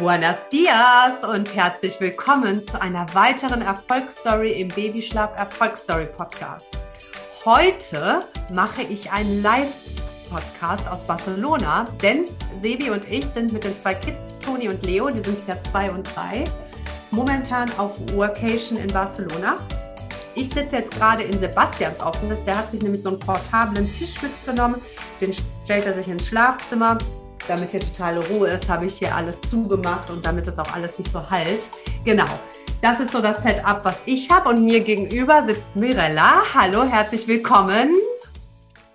Buenos dias und herzlich willkommen zu einer weiteren Erfolgsstory im Babyschlaf Erfolgsstory Podcast. Heute mache ich einen Live-Podcast aus Barcelona, denn Sebi und ich sind mit den zwei Kids, Toni und Leo, die sind ja zwei und drei, momentan auf Workation in Barcelona. Ich sitze jetzt gerade in Sebastians Office, der hat sich nämlich so einen portablen Tisch mitgenommen, den stellt er sich ins Schlafzimmer damit hier totale Ruhe ist, habe ich hier alles zugemacht und damit es auch alles nicht so halt. Genau. Das ist so das Setup, was ich habe. Und mir gegenüber sitzt Mirella. Hallo, herzlich willkommen.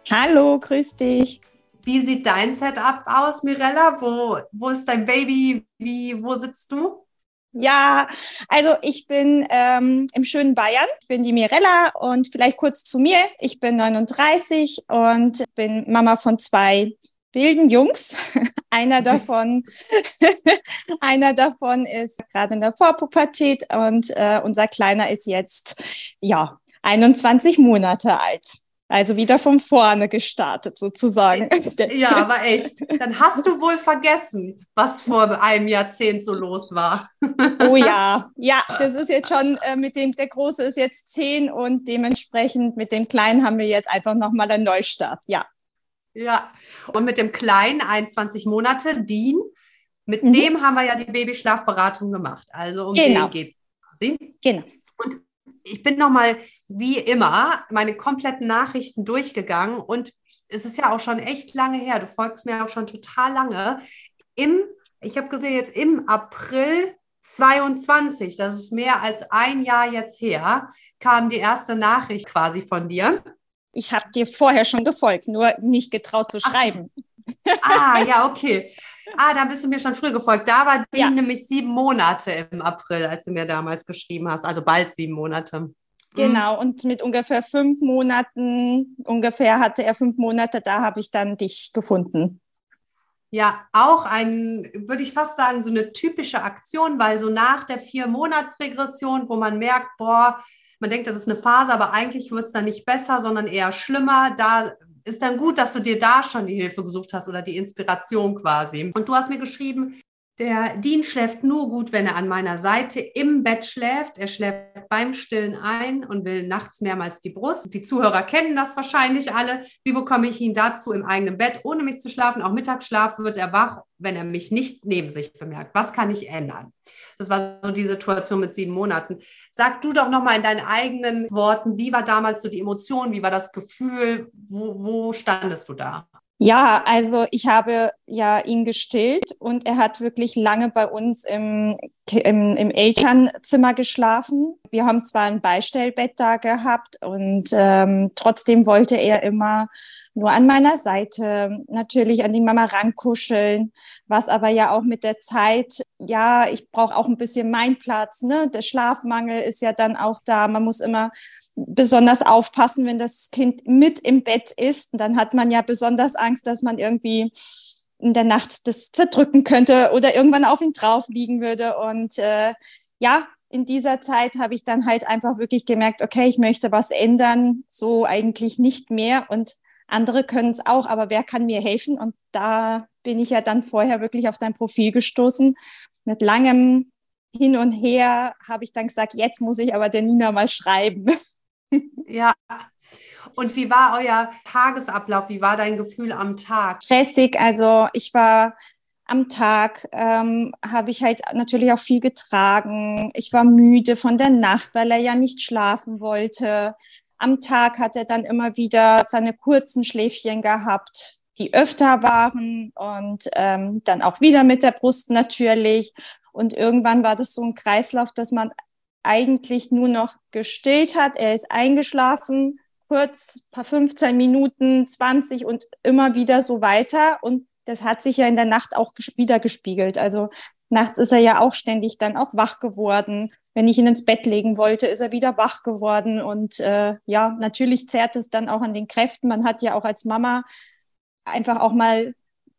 Hallo, grüß dich. Wie sieht dein Setup aus, Mirella? Wo, wo ist dein Baby? Wie, wo sitzt du? Ja, also ich bin ähm, im schönen Bayern. Ich bin die Mirella und vielleicht kurz zu mir. Ich bin 39 und bin Mama von zwei wilden Jungs. einer davon, einer davon ist gerade in der Vorpubertät und äh, unser Kleiner ist jetzt ja 21 Monate alt. Also wieder von vorne gestartet sozusagen. Ja, aber echt. Dann hast du wohl vergessen, was vor einem Jahrzehnt so los war. Oh ja, ja, das ist jetzt schon äh, mit dem, der Große ist jetzt zehn und dementsprechend mit dem Kleinen haben wir jetzt einfach nochmal einen Neustart. Ja. Ja, und mit dem kleinen 21 Monate, Dean, mit mhm. dem haben wir ja die Babyschlafberatung gemacht. Also um genau. den geht es quasi. Genau. Und ich bin nochmal, wie immer, meine kompletten Nachrichten durchgegangen und es ist ja auch schon echt lange her. Du folgst mir auch schon total lange. Im, ich habe gesehen, jetzt im April 22, das ist mehr als ein Jahr jetzt her, kam die erste Nachricht quasi von dir ich habe dir vorher schon gefolgt, nur nicht getraut zu schreiben. Ah, ja, okay. Ah, da bist du mir schon früh gefolgt. Da war die ja. nämlich sieben Monate im April, als du mir damals geschrieben hast. Also bald sieben Monate. Mhm. Genau, und mit ungefähr fünf Monaten, ungefähr hatte er fünf Monate, da habe ich dann dich gefunden. Ja, auch ein, würde ich fast sagen, so eine typische Aktion, weil so nach der Vier-Monats-Regression, wo man merkt, boah, man denkt, das ist eine Phase, aber eigentlich wird es dann nicht besser, sondern eher schlimmer. Da ist dann gut, dass du dir da schon die Hilfe gesucht hast oder die Inspiration quasi. Und du hast mir geschrieben, der Dean schläft nur gut, wenn er an meiner Seite im Bett schläft. Er schläft beim Stillen ein und will nachts mehrmals die Brust. Die Zuhörer kennen das wahrscheinlich alle. Wie bekomme ich ihn dazu im eigenen Bett, ohne mich zu schlafen? Auch Mittagsschlaf wird er wach, wenn er mich nicht neben sich bemerkt. Was kann ich ändern? Das war so die Situation mit sieben Monaten. Sag du doch nochmal in deinen eigenen Worten, wie war damals so die Emotion? Wie war das Gefühl? Wo, wo standest du da? Ja, also ich habe ja ihn gestillt und er hat wirklich lange bei uns im, im, im Elternzimmer geschlafen. Wir haben zwar ein Beistellbett da gehabt und ähm, trotzdem wollte er immer nur an meiner Seite, natürlich an die Mama rankuscheln, was aber ja auch mit der Zeit, ja, ich brauche auch ein bisschen meinen Platz, ne? Der Schlafmangel ist ja dann auch da. Man muss immer besonders aufpassen, wenn das Kind mit im Bett ist. dann hat man ja besonders Angst, dass man irgendwie in der Nacht das zerdrücken könnte oder irgendwann auf ihn drauf liegen würde. Und äh, ja, in dieser Zeit habe ich dann halt einfach wirklich gemerkt, okay, ich möchte was ändern, so eigentlich nicht mehr. Und andere können es auch, aber wer kann mir helfen? Und da bin ich ja dann vorher wirklich auf dein Profil gestoßen mit langem hin und her habe ich dann gesagt, jetzt muss ich aber der Nina mal schreiben. Ja. Und wie war euer Tagesablauf? Wie war dein Gefühl am Tag? Stressig. Also ich war am Tag, ähm, habe ich halt natürlich auch viel getragen. Ich war müde von der Nacht, weil er ja nicht schlafen wollte. Am Tag hat er dann immer wieder seine kurzen Schläfchen gehabt, die öfter waren und ähm, dann auch wieder mit der Brust natürlich. Und irgendwann war das so ein Kreislauf, dass man eigentlich nur noch gestillt hat. Er ist eingeschlafen, kurz, paar 15 Minuten, 20 und immer wieder so weiter. Und das hat sich ja in der Nacht auch wieder gespiegelt. Also nachts ist er ja auch ständig dann auch wach geworden. Wenn ich ihn ins Bett legen wollte, ist er wieder wach geworden. Und äh, ja, natürlich zerrt es dann auch an den Kräften. Man hat ja auch als Mama einfach auch mal,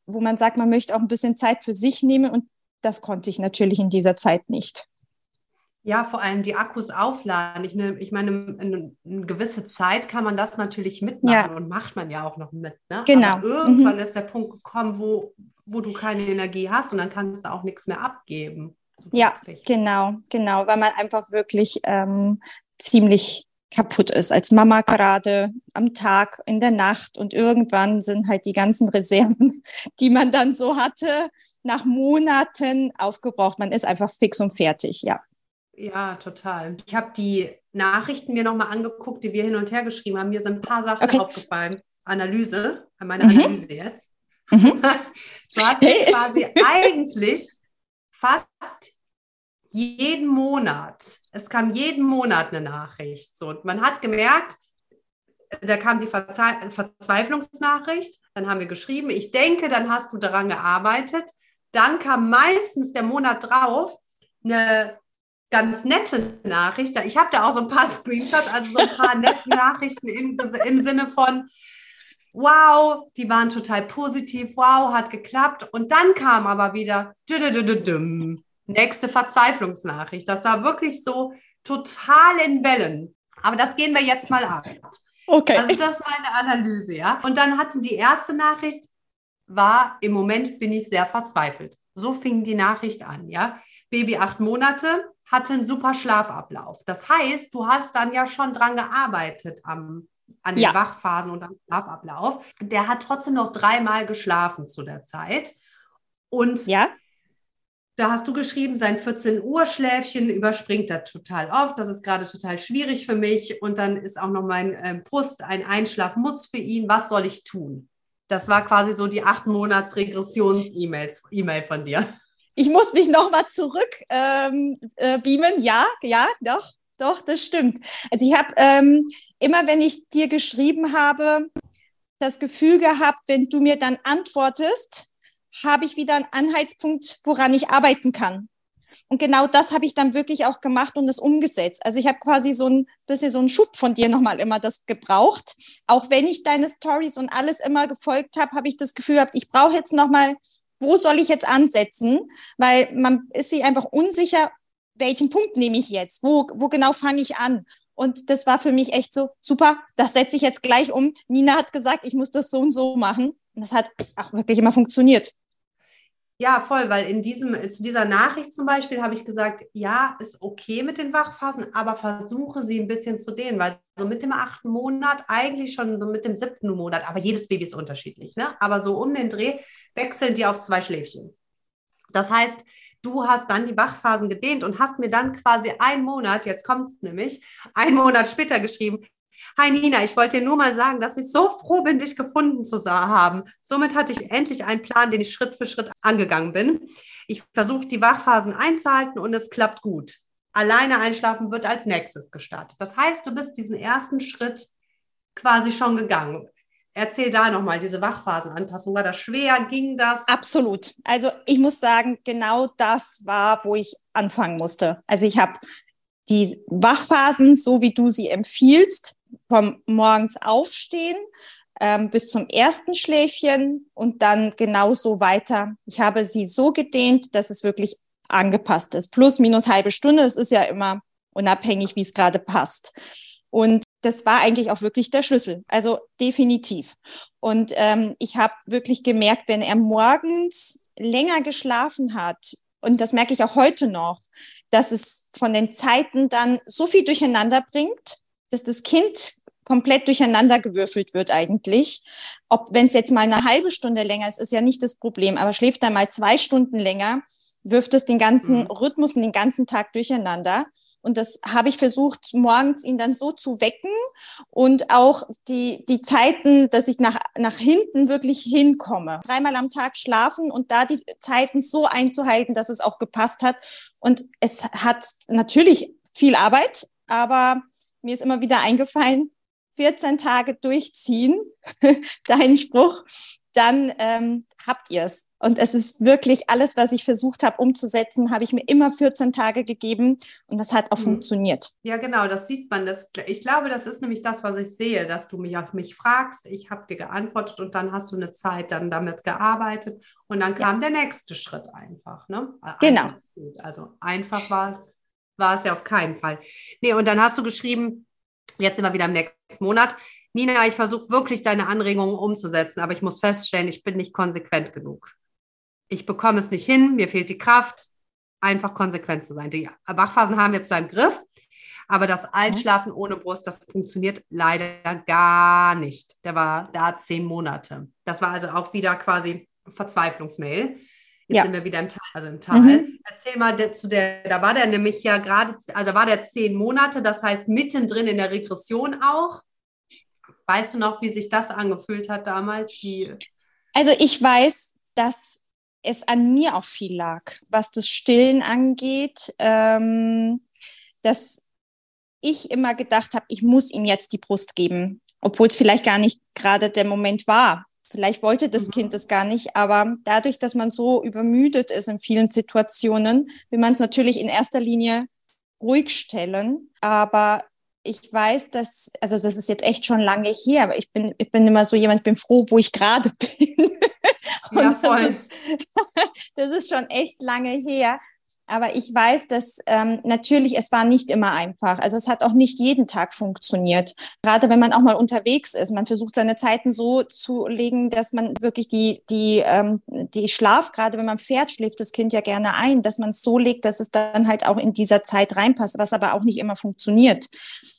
wo man sagt, man möchte auch ein bisschen Zeit für sich nehmen. Und das konnte ich natürlich in dieser Zeit nicht. Ja, vor allem die Akkus aufladen. Ich, ne, ich meine, eine, eine, gewisse Zeit kann man das natürlich mitmachen ja. und macht man ja auch noch mit. Ne? Genau. Aber irgendwann mhm. ist der Punkt gekommen, wo wo du keine Energie hast und dann kannst du auch nichts mehr abgeben. So ja, genau, genau, weil man einfach wirklich ähm, ziemlich kaputt ist als Mama gerade am Tag, in der Nacht und irgendwann sind halt die ganzen Reserven, die man dann so hatte, nach Monaten aufgebraucht. Man ist einfach fix und fertig, ja. Ja, total. Ich habe die Nachrichten mir nochmal angeguckt, die wir hin und her geschrieben haben. Mir sind ein paar Sachen okay. aufgefallen. Analyse, meine mhm. Analyse jetzt. Mhm. Du hast hey. quasi eigentlich fast jeden Monat, es kam jeden Monat eine Nachricht. So, man hat gemerkt, da kam die Verze Verzweiflungsnachricht, dann haben wir geschrieben, ich denke, dann hast du daran gearbeitet. Dann kam meistens der Monat drauf eine ganz nette Nachricht. Ich habe da auch so ein paar Screenshots, also so ein paar nette Nachrichten im, im Sinne von, wow, die waren total positiv, wow, hat geklappt. Und dann kam aber wieder, nächste Verzweiflungsnachricht. Das war wirklich so total in Wellen. Aber das gehen wir jetzt mal ab. Okay. Also das ist meine Analyse, ja. Und dann hatten die erste Nachricht, war, im Moment bin ich sehr verzweifelt. So fing die Nachricht an, ja. Baby acht Monate, hatte einen super Schlafablauf. Das heißt, du hast dann ja schon dran gearbeitet am an den ja. Wachphasen und am Schlafablauf. Der hat trotzdem noch dreimal geschlafen zu der Zeit. Und ja. da hast du geschrieben, sein 14 Uhr Schläfchen überspringt er total oft. Das ist gerade total schwierig für mich. Und dann ist auch noch mein äh, Brust ein Einschlafmuss für ihn. Was soll ich tun? Das war quasi so die acht Monats Regressions-E-Mail von dir. Ich muss mich nochmal zurück ähm, äh, beamen. Ja, ja, doch. Doch, das stimmt. Also ich habe ähm, immer, wenn ich dir geschrieben habe, das Gefühl gehabt, wenn du mir dann antwortest, habe ich wieder einen Anhaltspunkt, woran ich arbeiten kann. Und genau das habe ich dann wirklich auch gemacht und das umgesetzt. Also ich habe quasi so ein bisschen so einen Schub von dir nochmal immer das gebraucht. Auch wenn ich deine Stories und alles immer gefolgt habe, habe ich das Gefühl gehabt, ich brauche jetzt nochmal, wo soll ich jetzt ansetzen? Weil man ist sich einfach unsicher, welchen Punkt nehme ich jetzt? Wo, wo genau fange ich an? Und das war für mich echt so, super, das setze ich jetzt gleich um. Nina hat gesagt, ich muss das so und so machen. Und das hat auch wirklich immer funktioniert. Ja, voll, weil in diesem, zu dieser Nachricht zum Beispiel habe ich gesagt, ja, ist okay mit den Wachphasen, aber versuche sie ein bisschen zu dehnen, weil so mit dem achten Monat, eigentlich schon so mit dem siebten Monat, aber jedes Baby ist unterschiedlich, ne? Aber so um den Dreh wechseln die auf zwei Schläfchen. Das heißt, du hast dann die Wachphasen gedehnt und hast mir dann quasi einen Monat, jetzt kommt es nämlich, einen Monat später geschrieben, Hi Nina, ich wollte dir nur mal sagen, dass ich so froh bin, dich gefunden zu haben. Somit hatte ich endlich einen Plan, den ich Schritt für Schritt angegangen bin. Ich versuche die Wachphasen einzuhalten und es klappt gut. Alleine einschlafen wird als nächstes gestartet. Das heißt, du bist diesen ersten Schritt quasi schon gegangen. Erzähl da nochmal, diese Wachphasenanpassung. War das schwer? Ging das? Absolut. Also ich muss sagen, genau das war, wo ich anfangen musste. Also ich habe die Wachphasen, so wie du sie empfiehlst, vom morgens aufstehen ähm, bis zum ersten Schläfchen und dann genauso weiter. Ich habe sie so gedehnt, dass es wirklich angepasst ist. Plus, minus halbe Stunde. Es ist ja immer unabhängig, wie es gerade passt. Und das war eigentlich auch wirklich der Schlüssel. Also definitiv. Und ähm, ich habe wirklich gemerkt, wenn er morgens länger geschlafen hat, und das merke ich auch heute noch, dass es von den Zeiten dann so viel durcheinander bringt, dass das Kind komplett durcheinander gewürfelt wird eigentlich. Ob wenn es jetzt mal eine halbe Stunde länger ist, ist ja nicht das Problem, aber schläft er mal zwei Stunden länger, wirft es den ganzen mhm. Rhythmus und den ganzen Tag durcheinander. Und das habe ich versucht, morgens ihn dann so zu wecken und auch die, die Zeiten, dass ich nach, nach hinten wirklich hinkomme. Dreimal am Tag schlafen und da die Zeiten so einzuhalten, dass es auch gepasst hat. Und es hat natürlich viel Arbeit, aber mir ist immer wieder eingefallen, 14 Tage durchziehen, dein Spruch, dann ähm, habt ihr es. Und es ist wirklich alles, was ich versucht habe umzusetzen, habe ich mir immer 14 Tage gegeben und das hat auch mhm. funktioniert. Ja, genau, das sieht man. Das, ich glaube, das ist nämlich das, was ich sehe, dass du mich auch mich fragst, ich habe dir geantwortet und dann hast du eine Zeit dann damit gearbeitet und dann kam ja. der nächste Schritt einfach. Ne? Genau. Also einfach war es, war es ja auf keinen Fall. Nee, und dann hast du geschrieben, jetzt immer wieder im nächsten Monat. Nina, ich versuche wirklich deine Anregungen umzusetzen, aber ich muss feststellen, ich bin nicht konsequent genug. ich bekomme es nicht hin, mir fehlt die Kraft, einfach konsequent zu sein. Die Wachphasen haben wir zwar im Griff, aber das Einschlafen ohne Brust, das funktioniert leider gar nicht. Der war da zehn Monate. Das war also auch wieder quasi Verzweiflungsmail. Jetzt ja. sind wir wieder im Tal, also im Tal. Mhm. Erzähl mal der, zu der, da war der nämlich ja gerade, also war der zehn Monate, das heißt mittendrin in der Regression auch. Weißt du noch, wie sich das angefühlt hat damals? Die also ich weiß, dass es an mir auch viel lag, was das Stillen angeht, ähm, dass ich immer gedacht habe, ich muss ihm jetzt die Brust geben, obwohl es vielleicht gar nicht gerade der Moment war. Vielleicht wollte das mhm. Kind es gar nicht, aber dadurch, dass man so übermüdet ist in vielen Situationen, will man es natürlich in erster Linie ruhig stellen. Aber ich weiß, dass, also das ist jetzt echt schon lange her, aber ich bin, ich bin immer so jemand, bin froh, wo ich gerade bin. ja, voll. Das das ist schon echt lange her. Aber ich weiß, dass ähm, natürlich, es war nicht immer einfach. Also es hat auch nicht jeden Tag funktioniert. Gerade wenn man auch mal unterwegs ist. Man versucht seine Zeiten so zu legen, dass man wirklich die, die, ähm, die Schlaf, gerade wenn man fährt, schläft das Kind ja gerne ein, dass man es so legt, dass es dann halt auch in dieser Zeit reinpasst, was aber auch nicht immer funktioniert.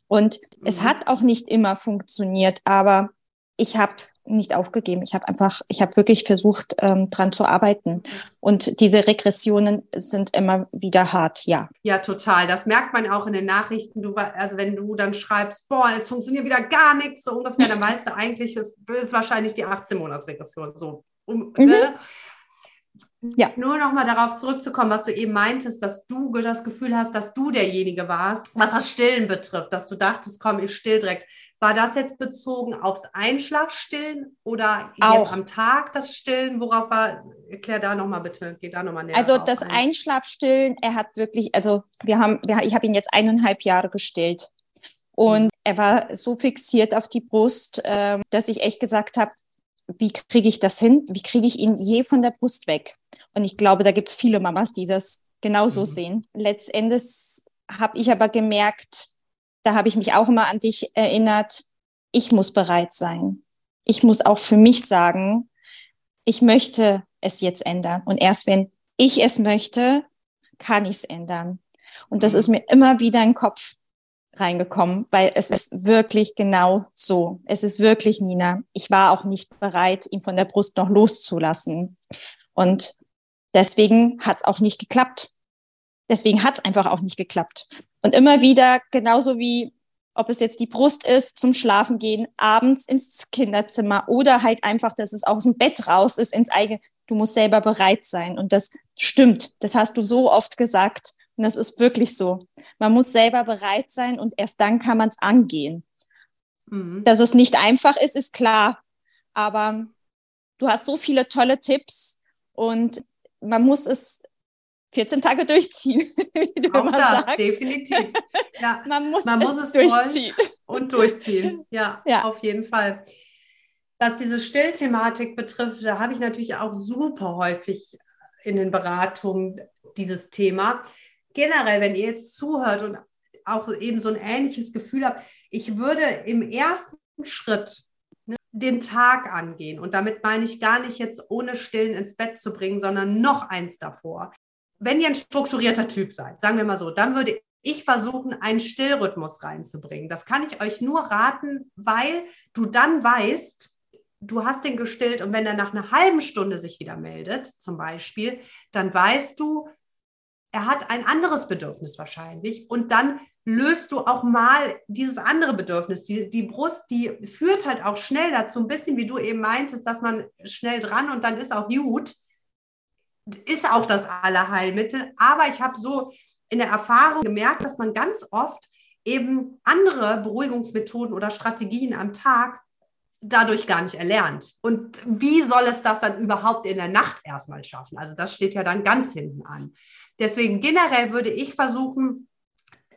Und mhm. es hat auch nicht immer funktioniert, aber ich habe nicht aufgegeben. Ich habe einfach, ich habe wirklich versucht, ähm, dran zu arbeiten. Und diese Regressionen sind immer wieder hart, ja. Ja, total. Das merkt man auch in den Nachrichten. Du, also wenn du dann schreibst, boah, es funktioniert wieder gar nichts, so ungefähr, dann weißt du eigentlich, es ist wahrscheinlich die 18-Monats-Regression. So. Um, mhm. äh, ja. Nur noch mal darauf zurückzukommen, was du eben meintest, dass du das Gefühl hast, dass du derjenige warst, was das Stillen betrifft, dass du dachtest, komm, ich still direkt. War das jetzt bezogen aufs Einschlafstillen oder Auch. jetzt am Tag das Stillen? Worauf war, erklär da nochmal bitte, geh da nochmal näher Also das ein. Einschlafstillen, er hat wirklich, also wir haben, wir, ich habe ihn jetzt eineinhalb Jahre gestillt. Und mhm. er war so fixiert auf die Brust, äh, dass ich echt gesagt habe, wie kriege ich das hin? Wie kriege ich ihn je von der Brust weg? Und ich glaube, da gibt es viele Mamas, die das genauso mhm. sehen. Letztendlich habe ich aber gemerkt, da habe ich mich auch immer an dich erinnert, ich muss bereit sein. Ich muss auch für mich sagen, ich möchte es jetzt ändern. Und erst wenn ich es möchte, kann ich es ändern. Und das mhm. ist mir immer wieder in den Kopf reingekommen, weil es ist wirklich genau so. Es ist wirklich Nina. Ich war auch nicht bereit, ihn von der Brust noch loszulassen. Und Deswegen hat es auch nicht geklappt. Deswegen hat es einfach auch nicht geklappt. Und immer wieder, genauso wie ob es jetzt die Brust ist zum Schlafen gehen, abends ins Kinderzimmer oder halt einfach, dass es aus dem Bett raus ist, ins eigene. Du musst selber bereit sein. Und das stimmt. Das hast du so oft gesagt. Und das ist wirklich so. Man muss selber bereit sein und erst dann kann man es angehen. Mhm. Dass es nicht einfach ist, ist klar. Aber du hast so viele tolle Tipps und man muss es 14 Tage durchziehen, wie du Auch immer das, sagst. definitiv. Ja, man muss, man es, muss es durchziehen. Und durchziehen. Ja, ja, auf jeden Fall. Was diese Stillthematik betrifft, da habe ich natürlich auch super häufig in den Beratungen dieses Thema. Generell, wenn ihr jetzt zuhört und auch eben so ein ähnliches Gefühl habt, ich würde im ersten Schritt den Tag angehen. Und damit meine ich gar nicht jetzt ohne Stillen ins Bett zu bringen, sondern noch eins davor. Wenn ihr ein strukturierter Typ seid, sagen wir mal so, dann würde ich versuchen, einen Stillrhythmus reinzubringen. Das kann ich euch nur raten, weil du dann weißt, du hast den gestillt und wenn er nach einer halben Stunde sich wieder meldet, zum Beispiel, dann weißt du, er hat ein anderes Bedürfnis wahrscheinlich und dann löst du auch mal dieses andere Bedürfnis. Die, die Brust, die führt halt auch schnell dazu, ein bisschen wie du eben meintest, dass man schnell dran und dann ist auch gut. Ist auch das Allerheilmittel. Aber ich habe so in der Erfahrung gemerkt, dass man ganz oft eben andere Beruhigungsmethoden oder Strategien am Tag dadurch gar nicht erlernt. Und wie soll es das dann überhaupt in der Nacht erstmal schaffen? Also das steht ja dann ganz hinten an. Deswegen generell würde ich versuchen,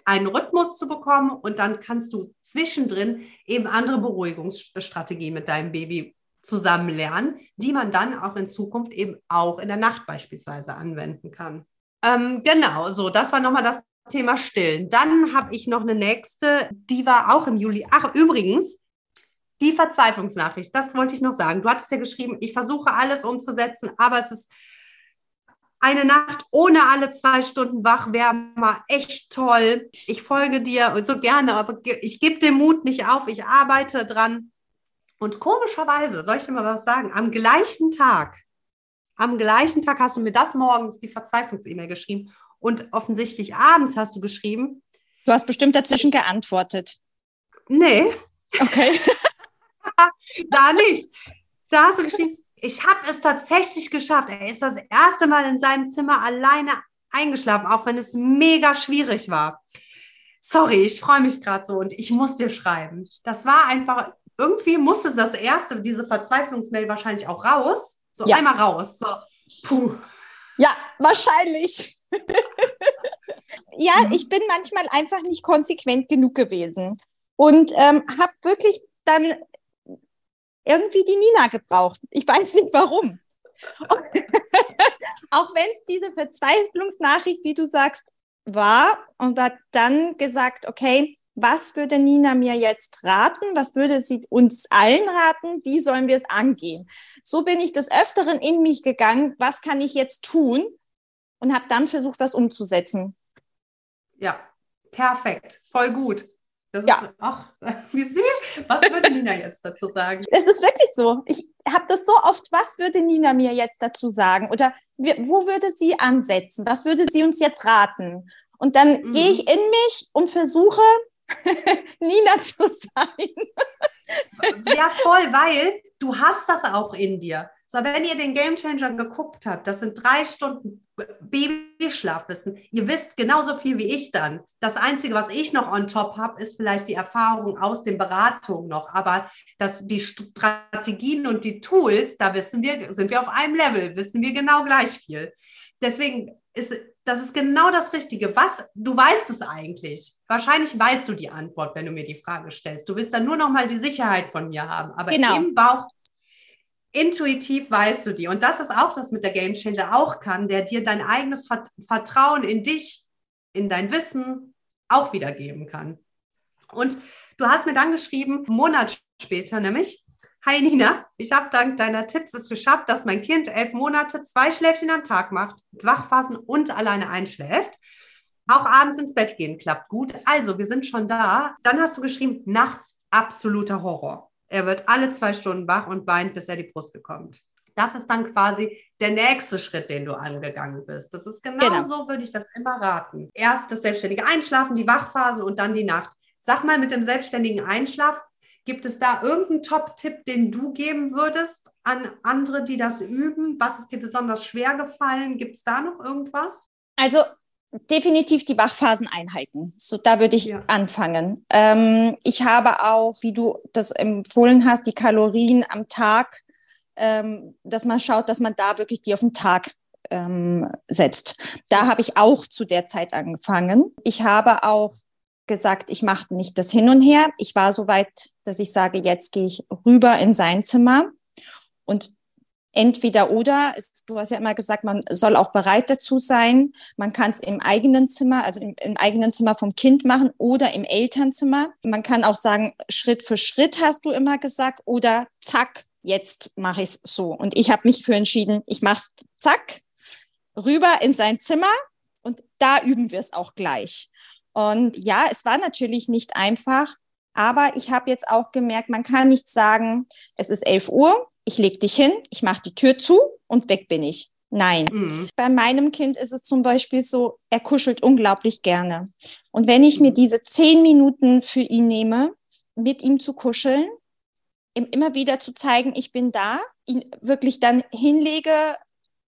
einen Rhythmus zu bekommen und dann kannst du zwischendrin eben andere Beruhigungsstrategien mit deinem Baby zusammen lernen, die man dann auch in Zukunft eben auch in der Nacht beispielsweise anwenden kann. Ähm, genau, so, das war nochmal das Thema Stillen. Dann habe ich noch eine nächste, die war auch im Juli. Ach, übrigens, die Verzweiflungsnachricht, das wollte ich noch sagen. Du hattest ja geschrieben, ich versuche alles umzusetzen, aber es ist eine Nacht ohne alle zwei Stunden wach wäre mal echt toll. Ich folge dir so gerne, aber ich gebe den Mut nicht auf. Ich arbeite dran. Und komischerweise, soll ich dir mal was sagen? Am gleichen Tag, am gleichen Tag hast du mir das morgens die Verzweiflungs-E-Mail geschrieben und offensichtlich abends hast du geschrieben. Du hast bestimmt dazwischen geantwortet. Nee. Okay. da nicht. Da hast du geschrieben, ich habe es tatsächlich geschafft. Er ist das erste Mal in seinem Zimmer alleine eingeschlafen, auch wenn es mega schwierig war. Sorry, ich freue mich gerade so und ich muss dir schreiben. Das war einfach, irgendwie musste das erste, diese Verzweiflungsmail wahrscheinlich auch raus. So ja. einmal raus. So, puh. Ja, wahrscheinlich. ja, mhm. ich bin manchmal einfach nicht konsequent genug gewesen und ähm, habe wirklich dann irgendwie die Nina gebraucht. Ich weiß nicht warum. auch wenn es diese Verzweiflungsnachricht, wie du sagst, war und hat dann gesagt, okay, was würde Nina mir jetzt raten? Was würde sie uns allen raten? Wie sollen wir es angehen? So bin ich des Öfteren in mich gegangen. Was kann ich jetzt tun? Und habe dann versucht, was umzusetzen. Ja, perfekt. Voll gut. Das ja. Ist, ach, wie süß. Was würde Nina jetzt dazu sagen? Es ist wirklich so. Ich habe das so oft. Was würde Nina mir jetzt dazu sagen? Oder wo würde sie ansetzen? Was würde sie uns jetzt raten? Und dann mhm. gehe ich in mich und versuche, Nina zu sein. ja, voll, weil du hast das auch in dir. So, wenn ihr den Game Changer geguckt habt, das sind drei Stunden Babyschlafwissen. Ihr wisst genauso viel wie ich dann. Das Einzige, was ich noch on top habe, ist vielleicht die Erfahrung aus den Beratungen noch. Aber das, die Strategien und die Tools, da wissen wir, sind wir auf einem Level, wissen wir genau gleich viel. Deswegen ist das ist genau das Richtige. Was, du weißt es eigentlich. Wahrscheinlich weißt du die Antwort, wenn du mir die Frage stellst. Du willst dann nur noch mal die Sicherheit von mir haben. Aber genau. im Bauch intuitiv weißt du die. Und das ist auch das mit der Game Changer auch kann, der dir dein eigenes Vertrauen in dich, in dein Wissen auch wiedergeben kann. Und du hast mir dann geschrieben, einen Monat später nämlich, Hi Nina, ich habe dank deiner Tipps es geschafft, dass mein Kind elf Monate zwei Schläfchen am Tag macht, Wachphasen und alleine einschläft. Auch abends ins Bett gehen klappt gut. Also, wir sind schon da. Dann hast du geschrieben, nachts absoluter Horror. Er wird alle zwei Stunden wach und weint, bis er die Brust bekommt. Das ist dann quasi der nächste Schritt, den du angegangen bist. Das ist genau, genau. so, würde ich das immer raten. Erst das selbstständige Einschlafen, die Wachphasen und dann die Nacht. Sag mal mit dem selbstständigen Einschlaf, gibt es da irgendeinen Top-Tipp, den du geben würdest an andere, die das üben? Was ist dir besonders schwer gefallen? Gibt es da noch irgendwas? Also definitiv die Wachphasen einhalten. So, da würde ich ja. anfangen. Ähm, ich habe auch, wie du das empfohlen hast, die Kalorien am Tag, ähm, dass man schaut, dass man da wirklich die auf den Tag ähm, setzt. Da habe ich auch zu der Zeit angefangen. Ich habe auch gesagt, ich mache nicht das hin und her. Ich war so weit, dass ich sage, jetzt gehe ich rüber in sein Zimmer und entweder oder. Du hast ja immer gesagt, man soll auch bereit dazu sein. Man kann es im eigenen Zimmer, also im, im, eigenen Zimmer vom Kind machen oder im Elternzimmer. Man kann auch sagen, Schritt für Schritt hast du immer gesagt oder zack, jetzt mache ich es so. Und ich habe mich für entschieden, ich mache es zack, rüber in sein Zimmer und da üben wir es auch gleich. Und ja, es war natürlich nicht einfach, aber ich habe jetzt auch gemerkt, man kann nicht sagen, es ist 11 Uhr, ich leg dich hin, ich mache die Tür zu und weg bin ich. Nein. Mhm. Bei meinem Kind ist es zum Beispiel so, er kuschelt unglaublich gerne. Und wenn ich mir diese zehn Minuten für ihn nehme, mit ihm zu kuscheln, ihm immer wieder zu zeigen, ich bin da, ihn wirklich dann hinlege,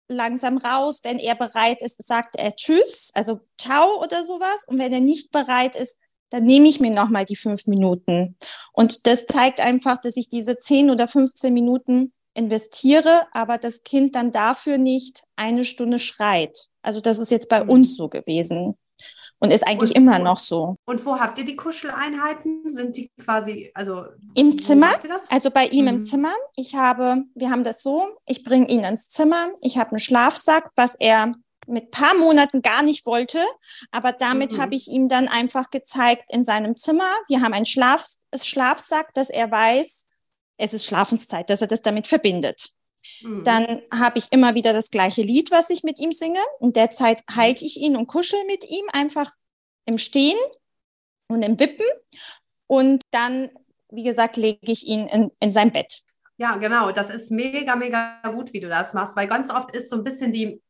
langsam raus. Wenn er bereit ist, sagt er Tschüss, also Ciao oder sowas. Und wenn er nicht bereit ist, dann nehme ich mir nochmal die fünf Minuten. Und das zeigt einfach, dass ich diese zehn oder 15 Minuten investiere, aber das Kind dann dafür nicht eine Stunde schreit. Also das ist jetzt bei mhm. uns so gewesen und ist eigentlich und, immer noch so. Und wo habt ihr die Kuscheleinheiten? Sind die quasi, also im Zimmer? Also bei ihm mhm. im Zimmer. Ich habe, wir haben das so, ich bringe ihn ins Zimmer, ich habe einen Schlafsack, was er mit paar Monaten gar nicht wollte. Aber damit mhm. habe ich ihm dann einfach gezeigt in seinem Zimmer. Wir haben einen Schlaf Schlafsack, dass er weiß, es ist Schlafenszeit, dass er das damit verbindet. Mhm. Dann habe ich immer wieder das gleiche Lied, was ich mit ihm singe. In der Zeit mhm. halte ich ihn und kuschel mit ihm einfach im Stehen und im Wippen. Und dann, wie gesagt, lege ich ihn in, in sein Bett. Ja, genau. Das ist mega, mega gut, wie du das machst, weil ganz oft ist so ein bisschen die,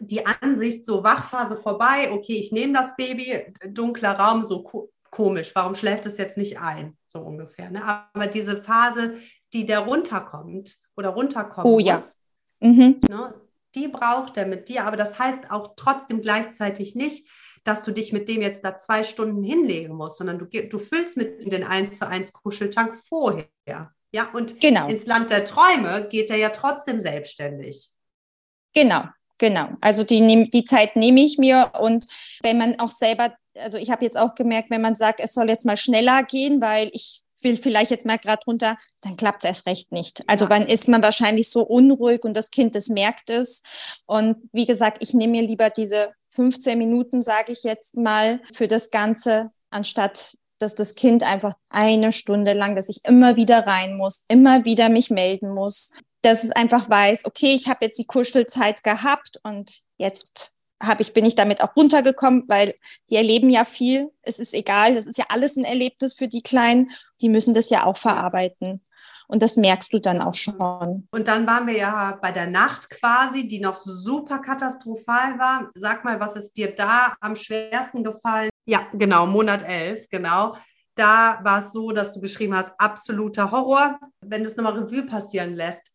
die Ansicht so Wachphase vorbei. Okay, ich nehme das Baby, dunkler Raum, so ko komisch. Warum schläft es jetzt nicht ein? So ungefähr. Ne? Aber diese Phase, die der runterkommt oder runterkommt, oh, ja. mhm. ne? die braucht er mit dir. Aber das heißt auch trotzdem gleichzeitig nicht, dass du dich mit dem jetzt da zwei Stunden hinlegen musst, sondern du, du füllst mit ihm den 1 zu 1 Kuscheltank vorher. Ja, und genau. ins Land der Träume geht er ja trotzdem selbstständig. Genau, genau. Also die, die Zeit nehme ich mir und wenn man auch selber, also ich habe jetzt auch gemerkt, wenn man sagt, es soll jetzt mal schneller gehen, weil ich will vielleicht jetzt mal gerade runter, dann klappt es erst recht nicht. Also ja. dann ist man wahrscheinlich so unruhig und das Kind, das merkt es. Und wie gesagt, ich nehme mir lieber diese 15 Minuten, sage ich jetzt mal, für das Ganze, anstatt dass das Kind einfach eine Stunde lang, dass ich immer wieder rein muss, immer wieder mich melden muss, dass es einfach weiß, okay, ich habe jetzt die Kuschelzeit gehabt und jetzt habe ich, bin ich damit auch runtergekommen, weil die erleben ja viel. Es ist egal, das ist ja alles ein Erlebnis für die Kleinen. Die müssen das ja auch verarbeiten. Und das merkst du dann auch schon. Und dann waren wir ja bei der Nacht quasi, die noch super katastrophal war. Sag mal, was ist dir da am schwersten gefallen? Ja, genau, Monat 11, genau. Da war es so, dass du geschrieben hast, absoluter Horror. Wenn du es nochmal Revue passieren lässt,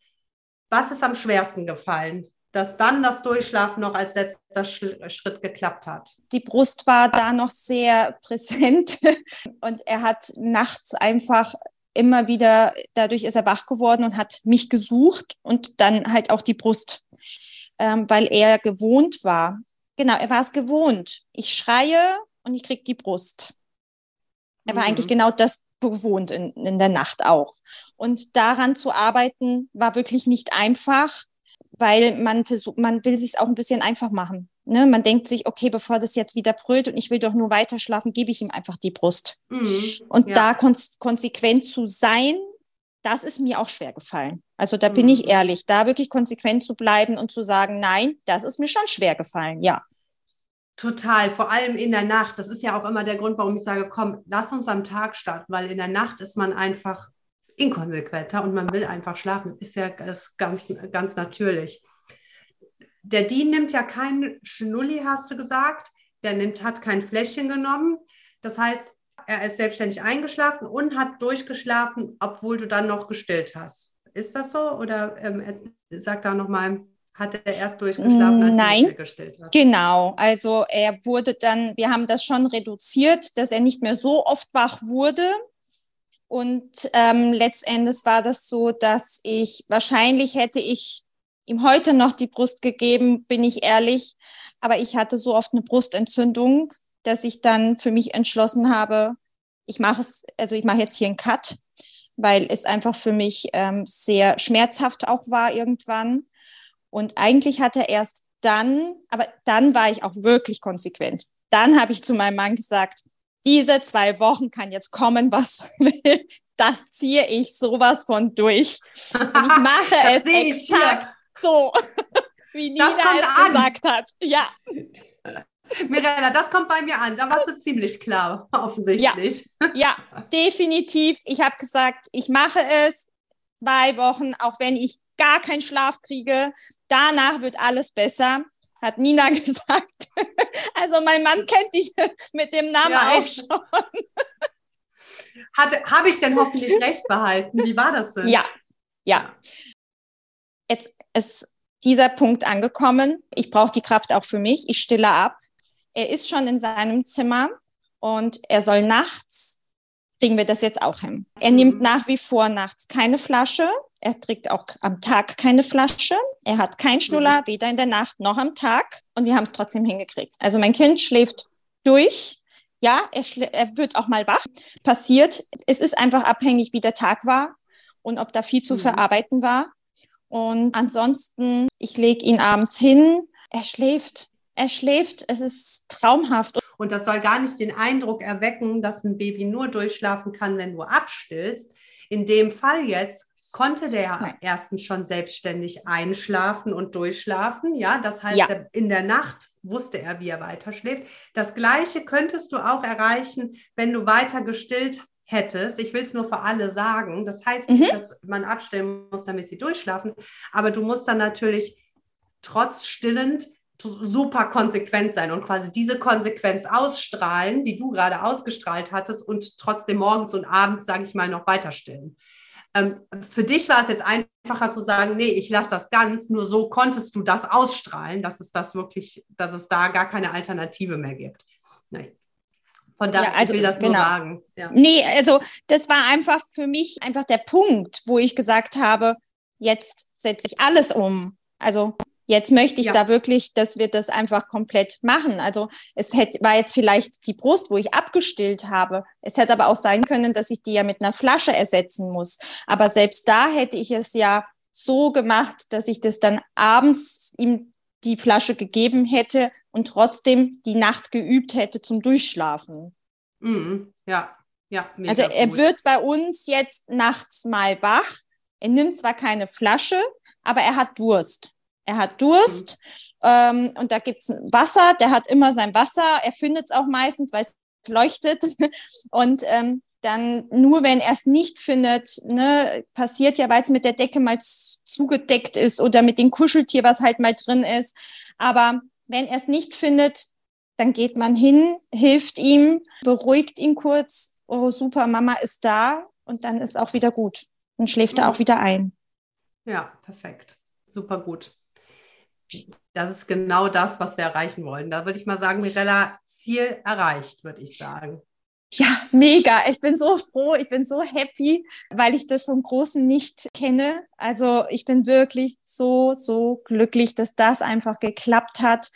was ist am schwersten gefallen? Dass dann das Durchschlafen noch als letzter Schritt geklappt hat. Die Brust war da noch sehr präsent und er hat nachts einfach immer wieder, dadurch ist er wach geworden und hat mich gesucht und dann halt auch die Brust, ähm, weil er gewohnt war. Genau, er war es gewohnt. Ich schreie und ich krieg die Brust. Er war mhm. eigentlich genau das gewohnt in, in der Nacht auch. Und daran zu arbeiten war wirklich nicht einfach, weil man versucht, man will sich auch ein bisschen einfach machen. Ne? Man denkt sich, okay, bevor das jetzt wieder brüllt und ich will doch nur weiter schlafen, gebe ich ihm einfach die Brust. Mhm, und ja. da kon konsequent zu sein, das ist mir auch schwer gefallen. Also da mhm. bin ich mhm. ehrlich, da wirklich konsequent zu bleiben und zu sagen, nein, das ist mir schon schwer gefallen, ja. Total, vor allem in der Nacht. Das ist ja auch immer der Grund, warum ich sage, komm, lass uns am Tag starten, weil in der Nacht ist man einfach inkonsequenter und man will einfach schlafen. Ist ja ist ganz, ganz natürlich der Dean nimmt ja keinen Schnulli, hast du gesagt. Der nimmt, hat kein Fläschchen genommen. Das heißt, er ist selbstständig eingeschlafen und hat durchgeschlafen, obwohl du dann noch gestillt hast. Ist das so? Oder ähm, sag da nochmal, hat er erst durchgeschlafen, als Nein, du gestillt hast? Genau, also er wurde dann, wir haben das schon reduziert, dass er nicht mehr so oft wach wurde. Und ähm, letztendlich war das so, dass ich wahrscheinlich hätte ich ihm heute noch die Brust gegeben, bin ich ehrlich. Aber ich hatte so oft eine Brustentzündung, dass ich dann für mich entschlossen habe, ich mache es, also ich mache jetzt hier einen Cut, weil es einfach für mich ähm, sehr schmerzhaft auch war irgendwann. Und eigentlich hat er erst dann, aber dann war ich auch wirklich konsequent. Dann habe ich zu meinem Mann gesagt, diese zwei Wochen kann jetzt kommen, was will. Das ziehe ich sowas von durch. Und ich mache es exakt so, wie Nina es an. gesagt hat. Ja. Mirella, das kommt bei mir an. Da warst du ziemlich klar, offensichtlich. Ja, ja definitiv. Ich habe gesagt, ich mache es zwei Wochen, auch wenn ich gar keinen Schlaf kriege. Danach wird alles besser, hat Nina gesagt. Also mein Mann kennt dich mit dem Namen ja, auch schon. Habe ich denn hoffentlich recht behalten? Wie war das denn? Ja, ja jetzt ist dieser Punkt angekommen. Ich brauche die Kraft auch für mich. Ich stille ab. Er ist schon in seinem Zimmer und er soll nachts, kriegen wir das jetzt auch hin. Er mhm. nimmt nach wie vor nachts keine Flasche. Er trägt auch am Tag keine Flasche. Er hat kein Schnuller, mhm. weder in der Nacht noch am Tag. Und wir haben es trotzdem hingekriegt. Also mein Kind schläft durch. Ja, er, er wird auch mal wach. Passiert. Es ist einfach abhängig, wie der Tag war und ob da viel zu mhm. verarbeiten war. Und ansonsten, ich lege ihn abends hin, er schläft. Er schläft, es ist traumhaft. Und das soll gar nicht den Eindruck erwecken, dass ein Baby nur durchschlafen kann, wenn du abstillst. in dem Fall jetzt konnte der Nein. erstens schon selbstständig einschlafen und durchschlafen. Ja, das heißt, ja. in der Nacht wusste er, wie er weiterschläft. Das Gleiche könntest du auch erreichen, wenn du weiter gestillt hättest. Ich will es nur für alle sagen. Das heißt nicht, mhm. dass man abstellen muss, damit sie durchschlafen, aber du musst dann natürlich trotz stillend super konsequent sein und quasi diese Konsequenz ausstrahlen, die du gerade ausgestrahlt hattest und trotzdem morgens und abends, sage ich mal, noch weiter stillen. Ähm, für dich war es jetzt einfacher zu sagen, nee, ich lasse das ganz, nur so konntest du das ausstrahlen, dass es das wirklich, dass es da gar keine Alternative mehr gibt. Nein. Von daher ja, also, will das genau. nur sagen. Ja. Nee, also das war einfach für mich einfach der Punkt, wo ich gesagt habe, jetzt setze ich alles um. Also Jetzt möchte ich ja. da wirklich, dass wir das einfach komplett machen. Also es hätte, war jetzt vielleicht die Brust, wo ich abgestillt habe. Es hätte aber auch sein können, dass ich die ja mit einer Flasche ersetzen muss. Aber selbst da hätte ich es ja so gemacht, dass ich das dann abends ihm die Flasche gegeben hätte und trotzdem die Nacht geübt hätte zum Durchschlafen. Mhm. Ja, ja. also er gut. wird bei uns jetzt nachts mal wach. Er nimmt zwar keine Flasche, aber er hat Durst. Er hat Durst mhm. ähm, und da gibt's Wasser, der hat immer sein Wasser, er findet es auch meistens, weil es leuchtet. Und ähm, dann nur wenn er es nicht findet, ne, passiert ja, weil es mit der Decke mal zugedeckt ist oder mit dem Kuscheltier, was halt mal drin ist. Aber wenn er es nicht findet, dann geht man hin, hilft ihm, beruhigt ihn kurz. Oh, super, Mama ist da und dann ist auch wieder gut. Und schläft mhm. er auch wieder ein. Ja, perfekt. Super gut das ist genau das, was wir erreichen wollen. Da würde ich mal sagen, Mirella, Ziel erreicht, würde ich sagen. Ja, mega. Ich bin so froh, ich bin so happy, weil ich das vom Großen nicht kenne. Also ich bin wirklich so, so glücklich, dass das einfach geklappt hat.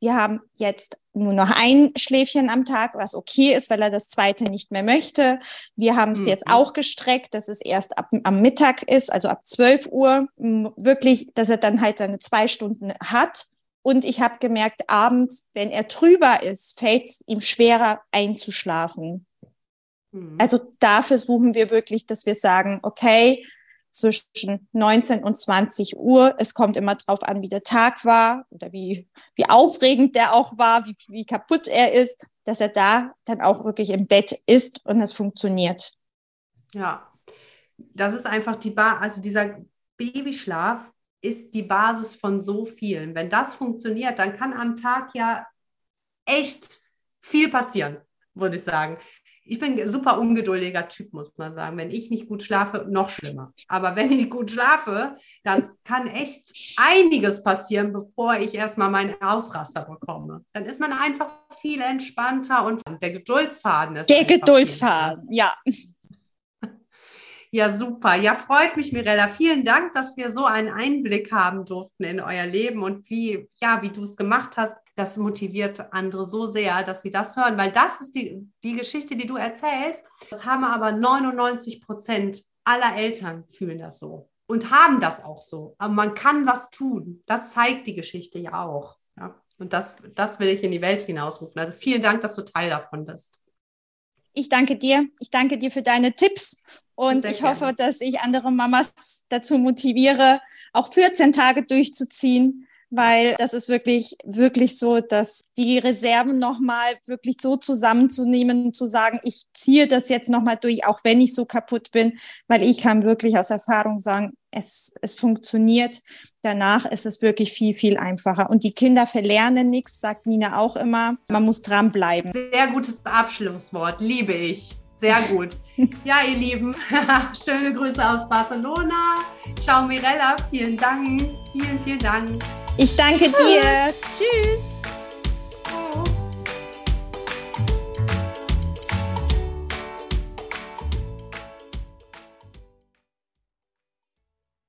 Wir haben jetzt nur noch ein Schläfchen am Tag, was okay ist, weil er das zweite nicht mehr möchte. Wir haben es mhm. jetzt auch gestreckt, dass es erst ab, am Mittag ist, also ab 12 Uhr, wirklich, dass er dann halt seine zwei Stunden hat. Und ich habe gemerkt, abends, wenn er drüber ist, fällt es ihm schwerer einzuschlafen. Mhm. Also da versuchen wir wirklich, dass wir sagen, okay, zwischen 19 und 20 Uhr. Es kommt immer drauf an, wie der Tag war oder wie, wie aufregend der auch war, wie, wie kaputt er ist, dass er da dann auch wirklich im Bett ist und es funktioniert. Ja, das ist einfach die Basis, also dieser Babyschlaf ist die Basis von so vielen. Wenn das funktioniert, dann kann am Tag ja echt viel passieren, würde ich sagen ich bin ein super ungeduldiger Typ, muss man sagen. Wenn ich nicht gut schlafe, noch schlimmer. Aber wenn ich gut schlafe, dann kann echt einiges passieren, bevor ich erstmal meinen Ausraster bekomme. Dann ist man einfach viel entspannter und der Geduldsfaden ist. Der Geduldsfaden, ja. Ja, super. Ja, freut mich, Mirella. Vielen Dank, dass wir so einen Einblick haben durften in euer Leben und wie, ja, wie du es gemacht hast das motiviert andere so sehr, dass sie das hören, weil das ist die, die Geschichte, die du erzählst. Das haben aber 99 Prozent aller Eltern fühlen das so und haben das auch so. Aber man kann was tun. Das zeigt die Geschichte ja auch. Ja? Und das, das will ich in die Welt hinausrufen. Also vielen Dank, dass du Teil davon bist. Ich danke dir. Ich danke dir für deine Tipps und Sehr ich gerne. hoffe, dass ich andere Mamas dazu motiviere, auch 14 Tage durchzuziehen weil das ist wirklich, wirklich so, dass die Reserven nochmal wirklich so zusammenzunehmen, zu sagen, ich ziehe das jetzt nochmal durch, auch wenn ich so kaputt bin, weil ich kann wirklich aus Erfahrung sagen, es, es funktioniert. Danach ist es wirklich viel, viel einfacher. Und die Kinder verlernen nichts, sagt Nina auch immer. Man muss dranbleiben. Sehr gutes Abschlusswort, liebe ich. Sehr gut. Ja, ihr Lieben, schöne Grüße aus Barcelona. Ciao Mirella, vielen Dank. Vielen, vielen Dank. Ich danke dir. Tschüss.